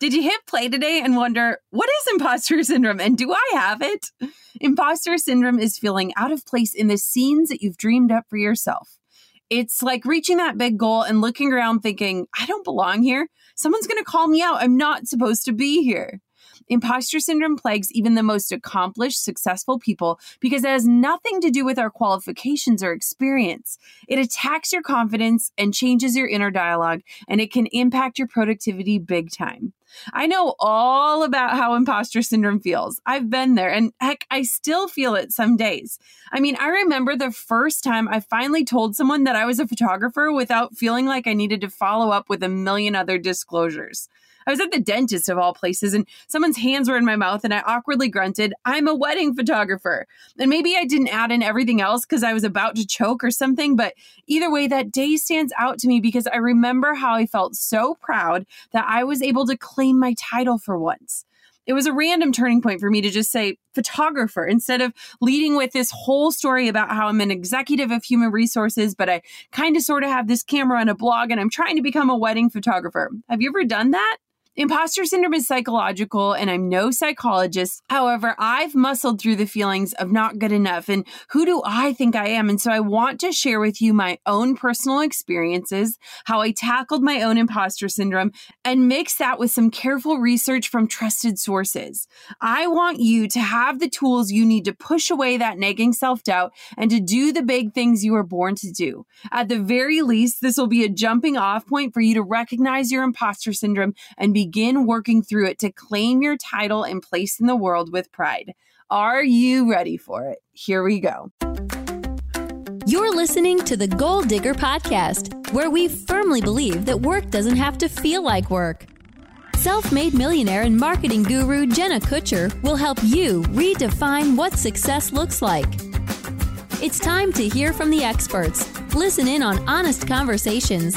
Did you hit play today and wonder, what is imposter syndrome and do I have it? Imposter syndrome is feeling out of place in the scenes that you've dreamed up for yourself. It's like reaching that big goal and looking around thinking, I don't belong here. Someone's going to call me out. I'm not supposed to be here. Imposter syndrome plagues even the most accomplished, successful people because it has nothing to do with our qualifications or experience. It attacks your confidence and changes your inner dialogue, and it can impact your productivity big time. I know all about how imposter syndrome feels. I've been there, and heck, I still feel it some days. I mean, I remember the first time I finally told someone that I was a photographer without feeling like I needed to follow up with a million other disclosures. I was at the dentist of all places and someone's hands were in my mouth and I awkwardly grunted, I'm a wedding photographer. And maybe I didn't add in everything else because I was about to choke or something. But either way, that day stands out to me because I remember how I felt so proud that I was able to claim my title for once it was a random turning point for me to just say photographer instead of leading with this whole story about how I'm an executive of human resources, but I kind of sort of have this camera and a blog and I'm trying to become a wedding photographer. Have you ever done that? Imposter syndrome is psychological, and I'm no psychologist. However, I've muscled through the feelings of not good enough and who do I think I am? And so I want to share with you my own personal experiences, how I tackled my own imposter syndrome, and mix that with some careful research from trusted sources. I want you to have the tools you need to push away that nagging self doubt and to do the big things you were born to do. At the very least, this will be a jumping off point for you to recognize your imposter syndrome and be begin working through it to claim your title and place in the world with pride. Are you ready for it? Here we go. You're listening to the Goal Digger Podcast, where we firmly believe that work doesn't have to feel like work. Self made millionaire and marketing guru Jenna Kutcher will help you redefine what success looks like. It's time to hear from the experts, listen in on honest conversations,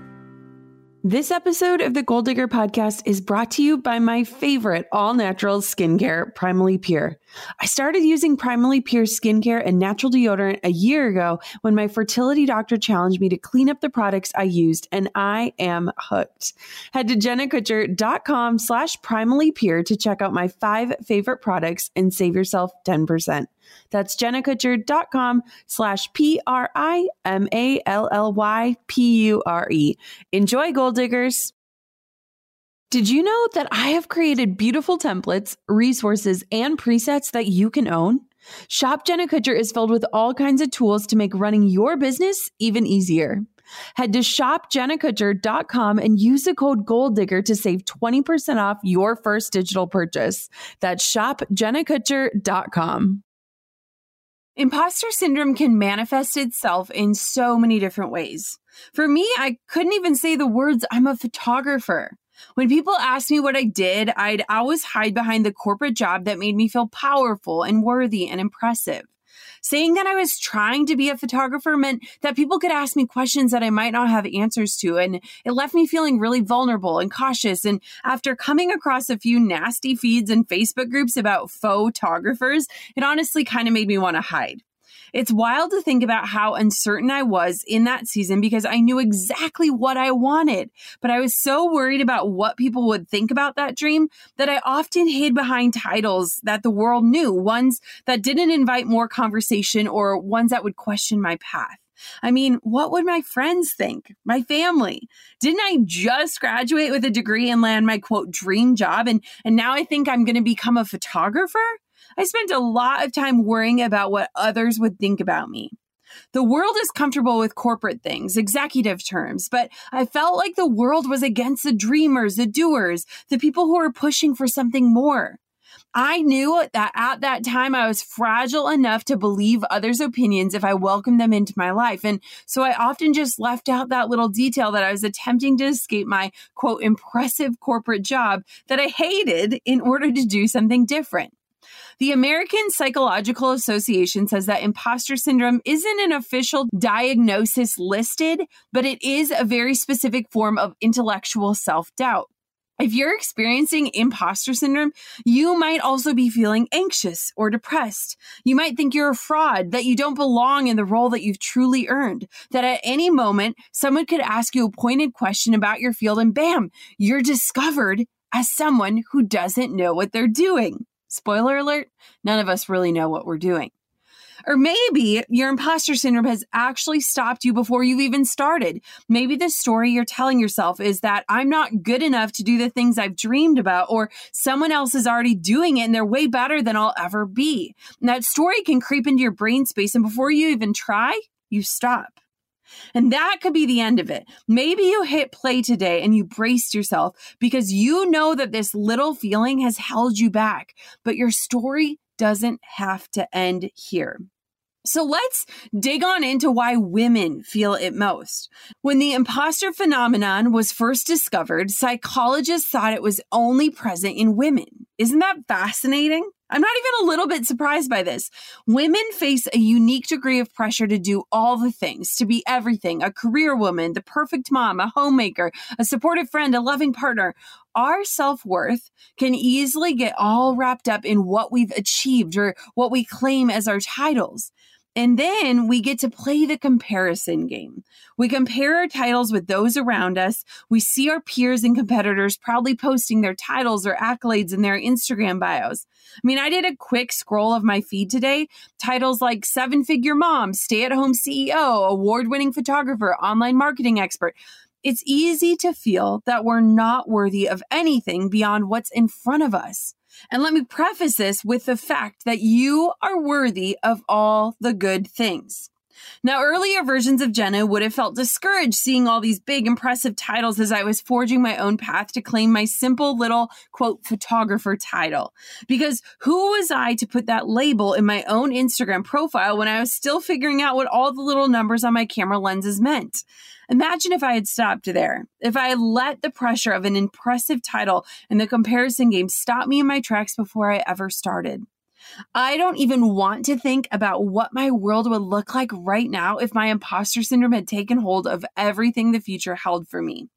This episode of the Goal Digger podcast is brought to you by my favorite all natural skincare, Primally Pure. I started using Primally Pure skincare and natural deodorant a year ago when my fertility doctor challenged me to clean up the products I used, and I am hooked. Head to jennakutcher.com slash primally pure to check out my five favorite products and save yourself 10%. That's jennakutcher.com slash P R I M A L L Y P U R E. Enjoy, goal diggers. Did you know that I have created beautiful templates, resources, and presets that you can own? Shop Jenna Kutcher is filled with all kinds of tools to make running your business even easier. Head to shopjennakutcher.com and use the code GOALDIGGER to save 20% off your first digital purchase. That's shopjennakutcher.com. Imposter syndrome can manifest itself in so many different ways. For me, I couldn't even say the words, I'm a photographer. When people asked me what I did, I'd always hide behind the corporate job that made me feel powerful and worthy and impressive. Saying that I was trying to be a photographer meant that people could ask me questions that I might not have answers to. And it left me feeling really vulnerable and cautious. And after coming across a few nasty feeds and Facebook groups about photographers, it honestly kind of made me want to hide. It's wild to think about how uncertain I was in that season because I knew exactly what I wanted, but I was so worried about what people would think about that dream that I often hid behind titles that the world knew, ones that didn't invite more conversation or ones that would question my path. I mean, what would my friends think? My family? Didn't I just graduate with a degree and land my quote dream job and and now I think I'm going to become a photographer? I spent a lot of time worrying about what others would think about me. The world is comfortable with corporate things, executive terms, but I felt like the world was against the dreamers, the doers, the people who were pushing for something more. I knew that at that time I was fragile enough to believe others' opinions if I welcomed them into my life. And so I often just left out that little detail that I was attempting to escape my quote, impressive corporate job that I hated in order to do something different. The American Psychological Association says that imposter syndrome isn't an official diagnosis listed, but it is a very specific form of intellectual self doubt. If you're experiencing imposter syndrome, you might also be feeling anxious or depressed. You might think you're a fraud, that you don't belong in the role that you've truly earned, that at any moment someone could ask you a pointed question about your field and bam, you're discovered as someone who doesn't know what they're doing. Spoiler alert, none of us really know what we're doing. Or maybe your imposter syndrome has actually stopped you before you've even started. Maybe the story you're telling yourself is that I'm not good enough to do the things I've dreamed about, or someone else is already doing it and they're way better than I'll ever be. And that story can creep into your brain space, and before you even try, you stop. And that could be the end of it. Maybe you hit play today and you braced yourself because you know that this little feeling has held you back, but your story doesn't have to end here. So let's dig on into why women feel it most. When the imposter phenomenon was first discovered, psychologists thought it was only present in women. Isn't that fascinating? I'm not even a little bit surprised by this. Women face a unique degree of pressure to do all the things, to be everything a career woman, the perfect mom, a homemaker, a supportive friend, a loving partner. Our self worth can easily get all wrapped up in what we've achieved or what we claim as our titles. And then we get to play the comparison game. We compare our titles with those around us. We see our peers and competitors proudly posting their titles or accolades in their Instagram bios. I mean, I did a quick scroll of my feed today. Titles like seven figure mom, stay at home CEO, award winning photographer, online marketing expert. It's easy to feel that we're not worthy of anything beyond what's in front of us. And let me preface this with the fact that you are worthy of all the good things. Now, earlier versions of Jenna would have felt discouraged seeing all these big, impressive titles as I was forging my own path to claim my simple little, quote, photographer title. Because who was I to put that label in my own Instagram profile when I was still figuring out what all the little numbers on my camera lenses meant? Imagine if I had stopped there. If I had let the pressure of an impressive title and the comparison game stop me in my tracks before I ever started. I don't even want to think about what my world would look like right now if my imposter syndrome had taken hold of everything the future held for me.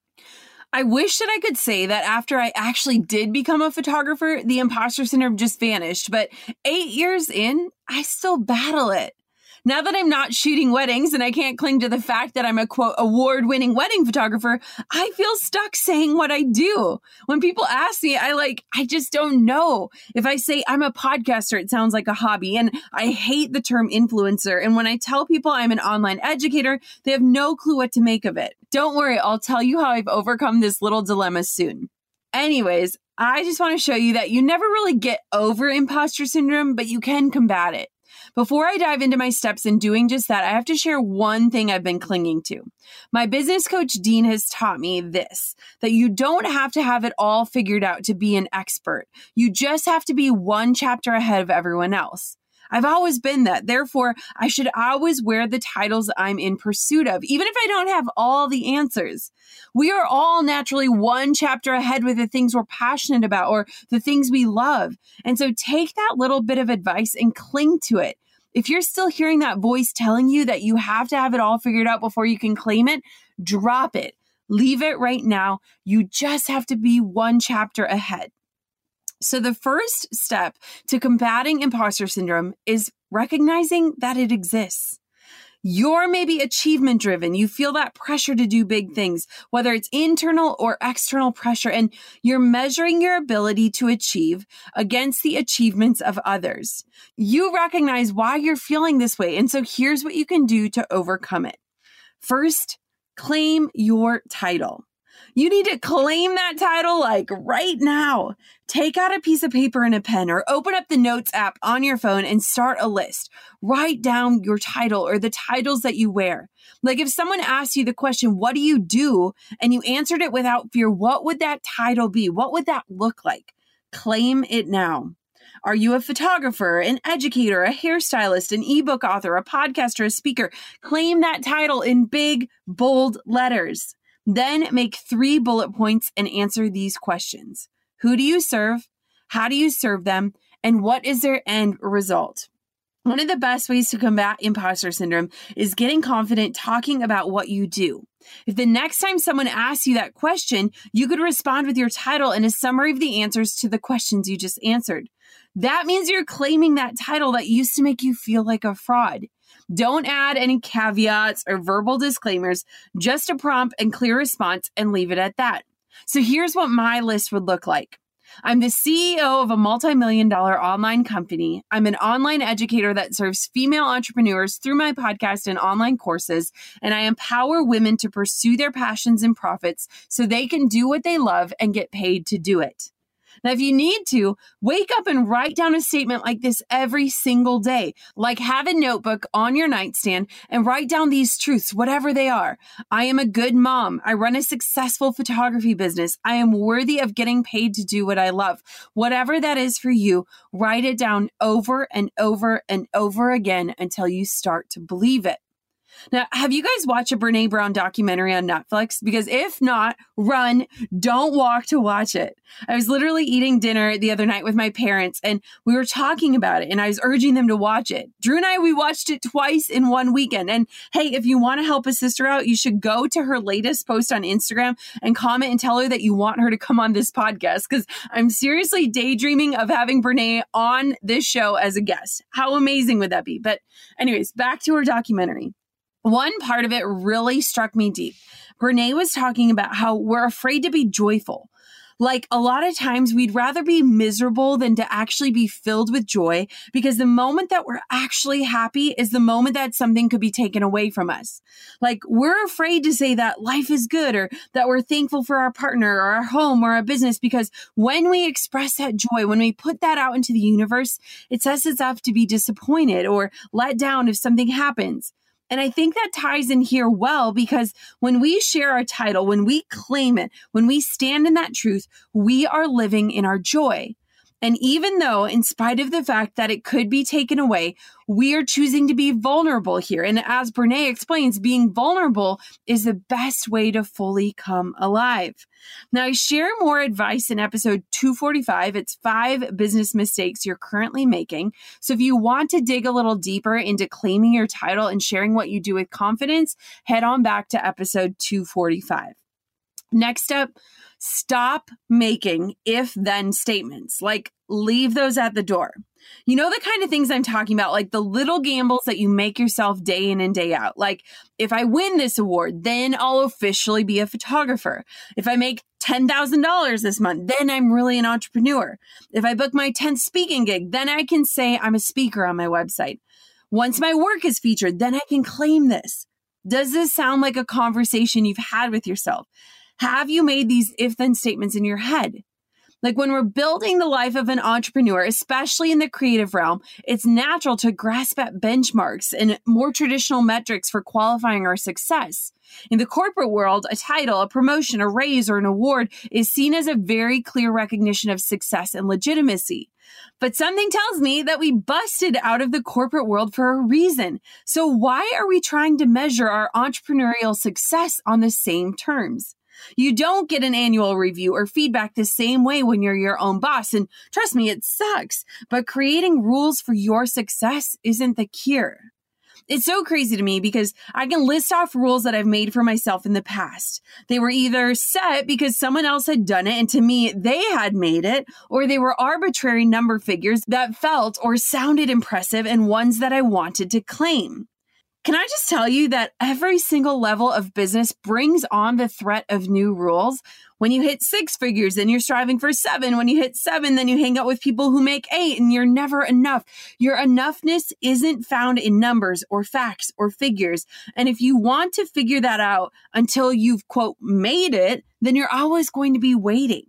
I wish that I could say that after I actually did become a photographer, the imposter syndrome just vanished, but eight years in, I still battle it. Now that I'm not shooting weddings and I can't cling to the fact that I'm a quote award winning wedding photographer, I feel stuck saying what I do. When people ask me, I like, I just don't know. If I say I'm a podcaster, it sounds like a hobby. And I hate the term influencer. And when I tell people I'm an online educator, they have no clue what to make of it. Don't worry, I'll tell you how I've overcome this little dilemma soon. Anyways, I just want to show you that you never really get over imposter syndrome, but you can combat it. Before I dive into my steps in doing just that, I have to share one thing I've been clinging to. My business coach, Dean, has taught me this that you don't have to have it all figured out to be an expert. You just have to be one chapter ahead of everyone else. I've always been that. Therefore, I should always wear the titles I'm in pursuit of, even if I don't have all the answers. We are all naturally one chapter ahead with the things we're passionate about or the things we love. And so take that little bit of advice and cling to it. If you're still hearing that voice telling you that you have to have it all figured out before you can claim it, drop it. Leave it right now. You just have to be one chapter ahead. So, the first step to combating imposter syndrome is recognizing that it exists. You're maybe achievement driven. You feel that pressure to do big things, whether it's internal or external pressure, and you're measuring your ability to achieve against the achievements of others. You recognize why you're feeling this way. And so here's what you can do to overcome it. First, claim your title. You need to claim that title like right now. Take out a piece of paper and a pen or open up the notes app on your phone and start a list. Write down your title or the titles that you wear. Like if someone asked you the question, what do you do? And you answered it without fear, what would that title be? What would that look like? Claim it now. Are you a photographer, an educator, a hairstylist, an ebook author, a podcaster, a speaker? Claim that title in big, bold letters. Then make three bullet points and answer these questions Who do you serve? How do you serve them? And what is their end result? One of the best ways to combat imposter syndrome is getting confident talking about what you do. If the next time someone asks you that question, you could respond with your title and a summary of the answers to the questions you just answered. That means you're claiming that title that used to make you feel like a fraud. Don't add any caveats or verbal disclaimers, just a prompt and clear response and leave it at that. So here's what my list would look like. I'm the CEO of a multi million dollar online company. I'm an online educator that serves female entrepreneurs through my podcast and online courses, and I empower women to pursue their passions and profits so they can do what they love and get paid to do it. Now, if you need to, wake up and write down a statement like this every single day. Like have a notebook on your nightstand and write down these truths, whatever they are. I am a good mom. I run a successful photography business. I am worthy of getting paid to do what I love. Whatever that is for you, write it down over and over and over again until you start to believe it. Now, have you guys watched a Brene Brown documentary on Netflix? Because if not, run, don't walk to watch it. I was literally eating dinner the other night with my parents and we were talking about it and I was urging them to watch it. Drew and I, we watched it twice in one weekend. And hey, if you want to help a sister out, you should go to her latest post on Instagram and comment and tell her that you want her to come on this podcast because I'm seriously daydreaming of having Brene on this show as a guest. How amazing would that be? But, anyways, back to her documentary. One part of it really struck me deep. Brene was talking about how we're afraid to be joyful. Like a lot of times we'd rather be miserable than to actually be filled with joy because the moment that we're actually happy is the moment that something could be taken away from us. Like we're afraid to say that life is good or that we're thankful for our partner or our home or our business because when we express that joy, when we put that out into the universe, it sets us up to be disappointed or let down if something happens. And I think that ties in here well because when we share our title, when we claim it, when we stand in that truth, we are living in our joy. And even though, in spite of the fact that it could be taken away, we are choosing to be vulnerable here. And as Brene explains, being vulnerable is the best way to fully come alive. Now, I share more advice in episode 245. It's five business mistakes you're currently making. So if you want to dig a little deeper into claiming your title and sharing what you do with confidence, head on back to episode 245. Next up, stop making if then statements. Like, leave those at the door. You know, the kind of things I'm talking about, like the little gambles that you make yourself day in and day out. Like, if I win this award, then I'll officially be a photographer. If I make $10,000 this month, then I'm really an entrepreneur. If I book my 10th speaking gig, then I can say I'm a speaker on my website. Once my work is featured, then I can claim this. Does this sound like a conversation you've had with yourself? Have you made these if then statements in your head? Like when we're building the life of an entrepreneur, especially in the creative realm, it's natural to grasp at benchmarks and more traditional metrics for qualifying our success. In the corporate world, a title, a promotion, a raise, or an award is seen as a very clear recognition of success and legitimacy. But something tells me that we busted out of the corporate world for a reason. So why are we trying to measure our entrepreneurial success on the same terms? You don't get an annual review or feedback the same way when you're your own boss. And trust me, it sucks. But creating rules for your success isn't the cure. It's so crazy to me because I can list off rules that I've made for myself in the past. They were either set because someone else had done it and to me they had made it, or they were arbitrary number figures that felt or sounded impressive and ones that I wanted to claim. Can I just tell you that every single level of business brings on the threat of new rules? When you hit six figures, then you're striving for seven. When you hit seven, then you hang out with people who make eight and you're never enough. Your enoughness isn't found in numbers or facts or figures. And if you want to figure that out until you've quote made it, then you're always going to be waiting.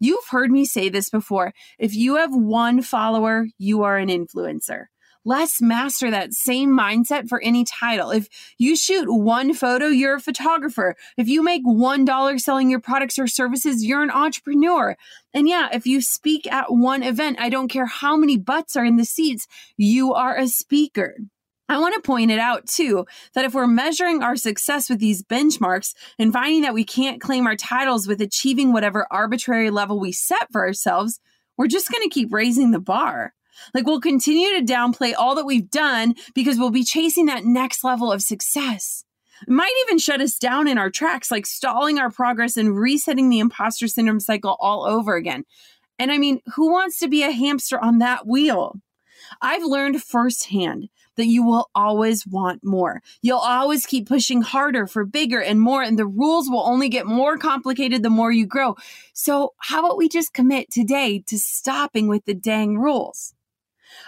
You've heard me say this before. If you have one follower, you are an influencer let's master that same mindset for any title. If you shoot one photo, you're a photographer. If you make $1 selling your products or services, you're an entrepreneur. And yeah, if you speak at one event, I don't care how many butts are in the seats, you are a speaker. I want to point it out too that if we're measuring our success with these benchmarks and finding that we can't claim our titles with achieving whatever arbitrary level we set for ourselves, we're just going to keep raising the bar. Like we'll continue to downplay all that we've done because we'll be chasing that next level of success. It might even shut us down in our tracks, like stalling our progress and resetting the imposter syndrome cycle all over again. And I mean, who wants to be a hamster on that wheel? I've learned firsthand that you will always want more. You'll always keep pushing harder for bigger and more, and the rules will only get more complicated the more you grow. So, how about we just commit today to stopping with the dang rules?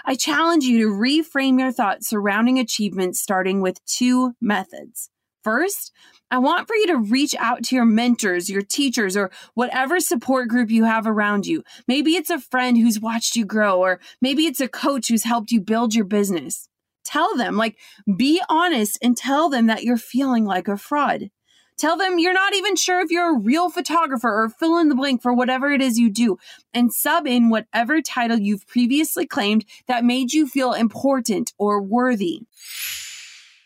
I challenge you to reframe your thoughts surrounding achievements starting with two methods. First, I want for you to reach out to your mentors, your teachers, or whatever support group you have around you. Maybe it's a friend who's watched you grow, or maybe it's a coach who's helped you build your business. Tell them, like, be honest and tell them that you're feeling like a fraud. Tell them you're not even sure if you're a real photographer or fill in the blank for whatever it is you do and sub in whatever title you've previously claimed that made you feel important or worthy.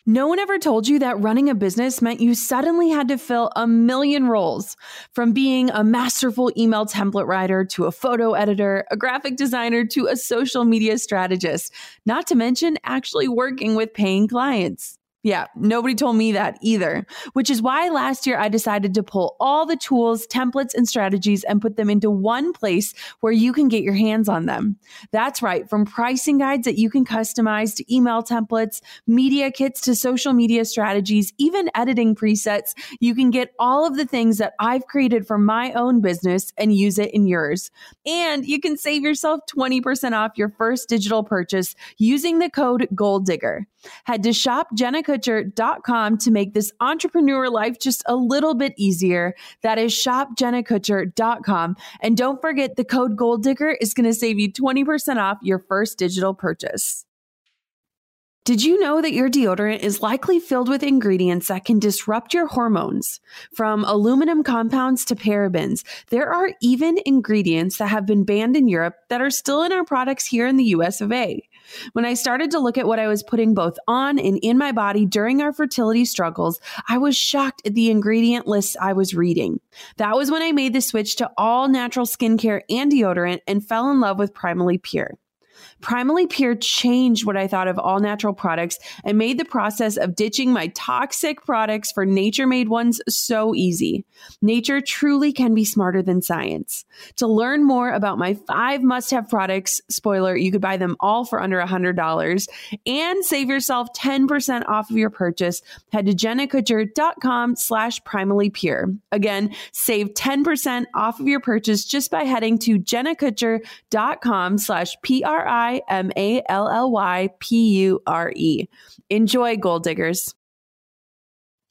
No one ever told you that running a business meant you suddenly had to fill a million roles from being a masterful email template writer to a photo editor, a graphic designer to a social media strategist, not to mention actually working with paying clients. Yeah, nobody told me that either, which is why last year I decided to pull all the tools, templates, and strategies and put them into one place where you can get your hands on them. That's right, from pricing guides that you can customize to email templates, media kits to social media strategies, even editing presets, you can get all of the things that I've created for my own business and use it in yours. And you can save yourself 20% off your first digital purchase using the code GOALDIGGER. Head to shopjennakutcher.com to make this entrepreneur life just a little bit easier. That is shopjennakutcher.com. And don't forget the code Goal Digger is going to save you 20% off your first digital purchase. Did you know that your deodorant is likely filled with ingredients that can disrupt your hormones? From aluminum compounds to parabens, there are even ingredients that have been banned in Europe that are still in our products here in the US of A. When I started to look at what I was putting both on and in my body during our fertility struggles, I was shocked at the ingredient lists I was reading. That was when I made the switch to all natural skincare and deodorant and fell in love with Primally Pure. Primally Pure changed what I thought of all natural products and made the process of ditching my toxic products for nature made ones so easy. Nature truly can be smarter than science. To learn more about my five must have products, spoiler, you could buy them all for under $100 and save yourself 10% off of your purchase, head to jennakutcher.com slash primally pure. Again, save 10% off of your purchase just by heading to jennakutcher.com slash P-R-I M A L L Y P U R E. Enjoy, goal diggers.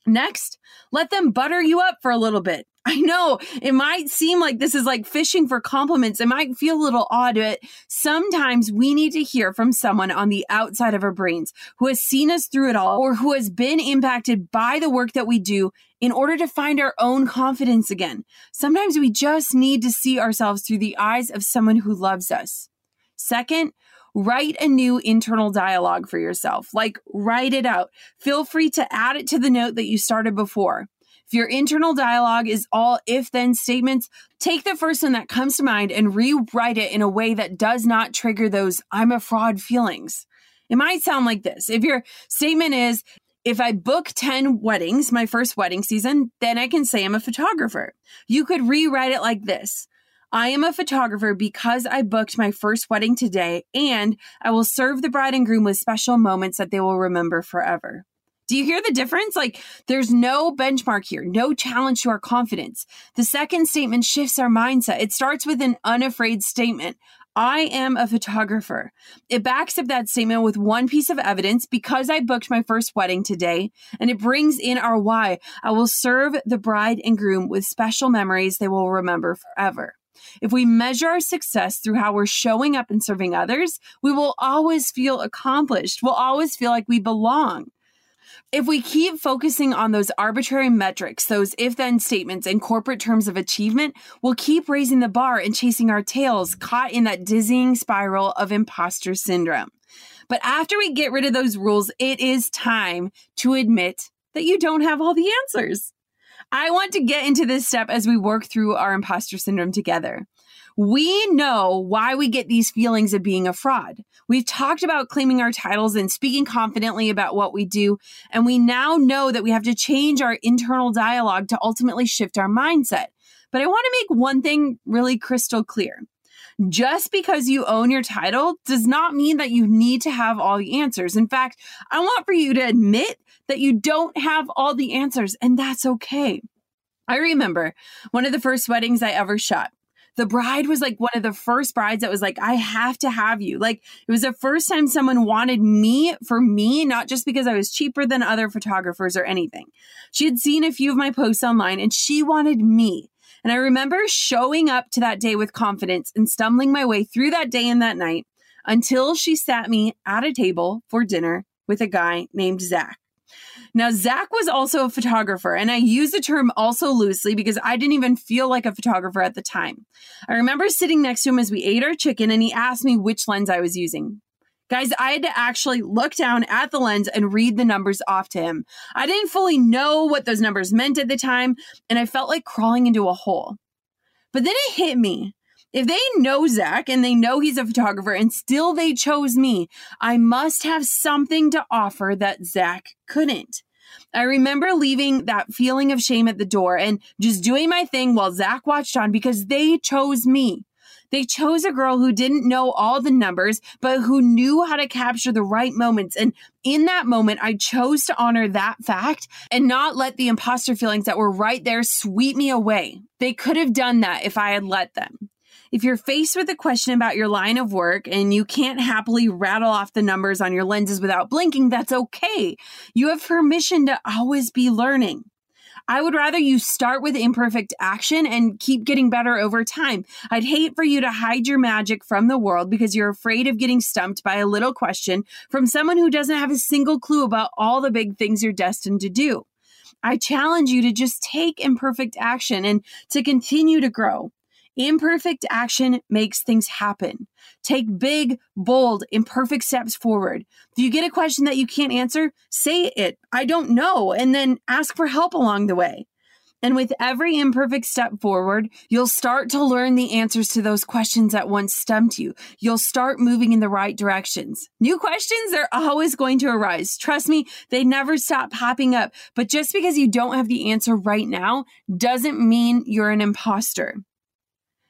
Next, let them butter you up for a little bit. I know it might seem like this is like fishing for compliments. It might feel a little odd, but sometimes we need to hear from someone on the outside of our brains who has seen us through it all or who has been impacted by the work that we do in order to find our own confidence again. Sometimes we just need to see ourselves through the eyes of someone who loves us. Second, write a new internal dialogue for yourself. Like, write it out. Feel free to add it to the note that you started before. If your internal dialogue is all if then statements, take the first one that comes to mind and rewrite it in a way that does not trigger those I'm a fraud feelings. It might sound like this. If your statement is, if I book 10 weddings, my first wedding season, then I can say I'm a photographer. You could rewrite it like this I am a photographer because I booked my first wedding today, and I will serve the bride and groom with special moments that they will remember forever. Do you hear the difference? Like, there's no benchmark here, no challenge to our confidence. The second statement shifts our mindset. It starts with an unafraid statement. I am a photographer. It backs up that statement with one piece of evidence because I booked my first wedding today, and it brings in our why. I will serve the bride and groom with special memories they will remember forever. If we measure our success through how we're showing up and serving others, we will always feel accomplished. We'll always feel like we belong. If we keep focusing on those arbitrary metrics, those if then statements and corporate terms of achievement, we'll keep raising the bar and chasing our tails, caught in that dizzying spiral of imposter syndrome. But after we get rid of those rules, it is time to admit that you don't have all the answers. I want to get into this step as we work through our imposter syndrome together. We know why we get these feelings of being a fraud. We've talked about claiming our titles and speaking confidently about what we do. And we now know that we have to change our internal dialogue to ultimately shift our mindset. But I want to make one thing really crystal clear. Just because you own your title does not mean that you need to have all the answers. In fact, I want for you to admit that you don't have all the answers, and that's okay. I remember one of the first weddings I ever shot the bride was like one of the first brides that was like, I have to have you. Like it was the first time someone wanted me for me, not just because I was cheaper than other photographers or anything. She had seen a few of my posts online and she wanted me. And I remember showing up to that day with confidence and stumbling my way through that day and that night until she sat me at a table for dinner with a guy named Zach. Now, Zach was also a photographer, and I use the term also loosely because I didn't even feel like a photographer at the time. I remember sitting next to him as we ate our chicken, and he asked me which lens I was using. Guys, I had to actually look down at the lens and read the numbers off to him. I didn't fully know what those numbers meant at the time, and I felt like crawling into a hole. But then it hit me. If they know Zach and they know he's a photographer and still they chose me, I must have something to offer that Zach couldn't. I remember leaving that feeling of shame at the door and just doing my thing while Zach watched on because they chose me. They chose a girl who didn't know all the numbers, but who knew how to capture the right moments. And in that moment, I chose to honor that fact and not let the imposter feelings that were right there sweep me away. They could have done that if I had let them. If you're faced with a question about your line of work and you can't happily rattle off the numbers on your lenses without blinking, that's okay. You have permission to always be learning. I would rather you start with imperfect action and keep getting better over time. I'd hate for you to hide your magic from the world because you're afraid of getting stumped by a little question from someone who doesn't have a single clue about all the big things you're destined to do. I challenge you to just take imperfect action and to continue to grow. Imperfect action makes things happen. Take big, bold, imperfect steps forward. If you get a question that you can't answer, say it, I don't know, and then ask for help along the way. And with every imperfect step forward, you'll start to learn the answers to those questions that once stumped you. You'll start moving in the right directions. New questions, they're always going to arise. Trust me, they never stop popping up. But just because you don't have the answer right now doesn't mean you're an imposter.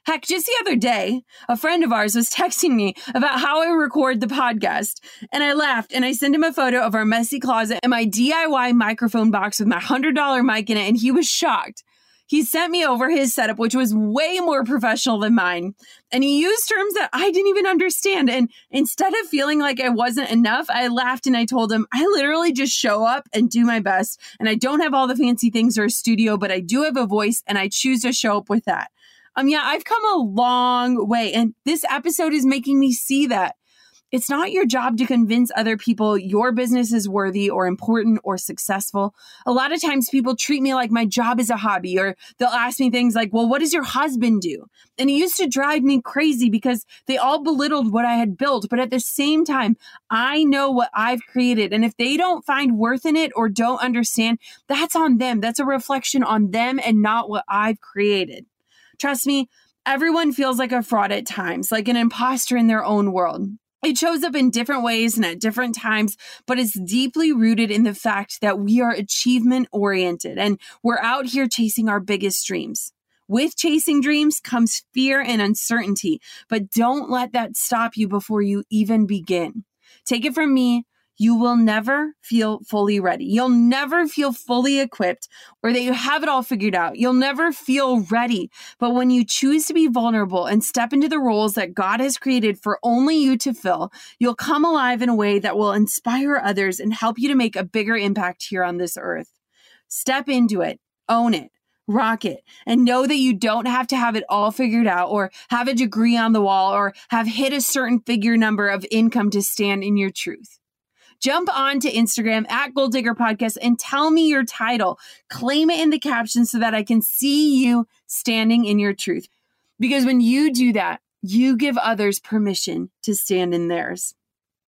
Heck, just the other day, a friend of ours was texting me about how I record the podcast. And I laughed and I sent him a photo of our messy closet and my DIY microphone box with my $100 mic in it. And he was shocked. He sent me over his setup, which was way more professional than mine. And he used terms that I didn't even understand. And instead of feeling like I wasn't enough, I laughed and I told him, I literally just show up and do my best. And I don't have all the fancy things or a studio, but I do have a voice and I choose to show up with that. Um, yeah, I've come a long way, and this episode is making me see that. It's not your job to convince other people your business is worthy or important or successful. A lot of times people treat me like my job is a hobby or they'll ask me things like, well, what does your husband do? And it used to drive me crazy because they all belittled what I had built. But at the same time, I know what I've created. And if they don't find worth in it or don't understand, that's on them. That's a reflection on them and not what I've created. Trust me, everyone feels like a fraud at times, like an imposter in their own world. It shows up in different ways and at different times, but it's deeply rooted in the fact that we are achievement oriented and we're out here chasing our biggest dreams. With chasing dreams comes fear and uncertainty, but don't let that stop you before you even begin. Take it from me, you will never feel fully ready. You'll never feel fully equipped or that you have it all figured out. You'll never feel ready. But when you choose to be vulnerable and step into the roles that God has created for only you to fill, you'll come alive in a way that will inspire others and help you to make a bigger impact here on this earth. Step into it, own it rock it and know that you don't have to have it all figured out or have a degree on the wall or have hit a certain figure number of income to stand in your truth jump on to Instagram at Goal Digger Podcast and tell me your title. Claim it in the caption so that I can see you standing in your truth. Because when you do that, you give others permission to stand in theirs.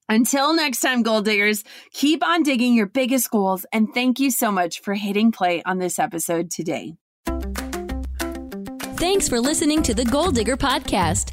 Until next time, Goal Diggers, keep on digging your biggest goals. And thank you so much for hitting play on this episode today. Thanks for listening to the Goal Digger Podcast.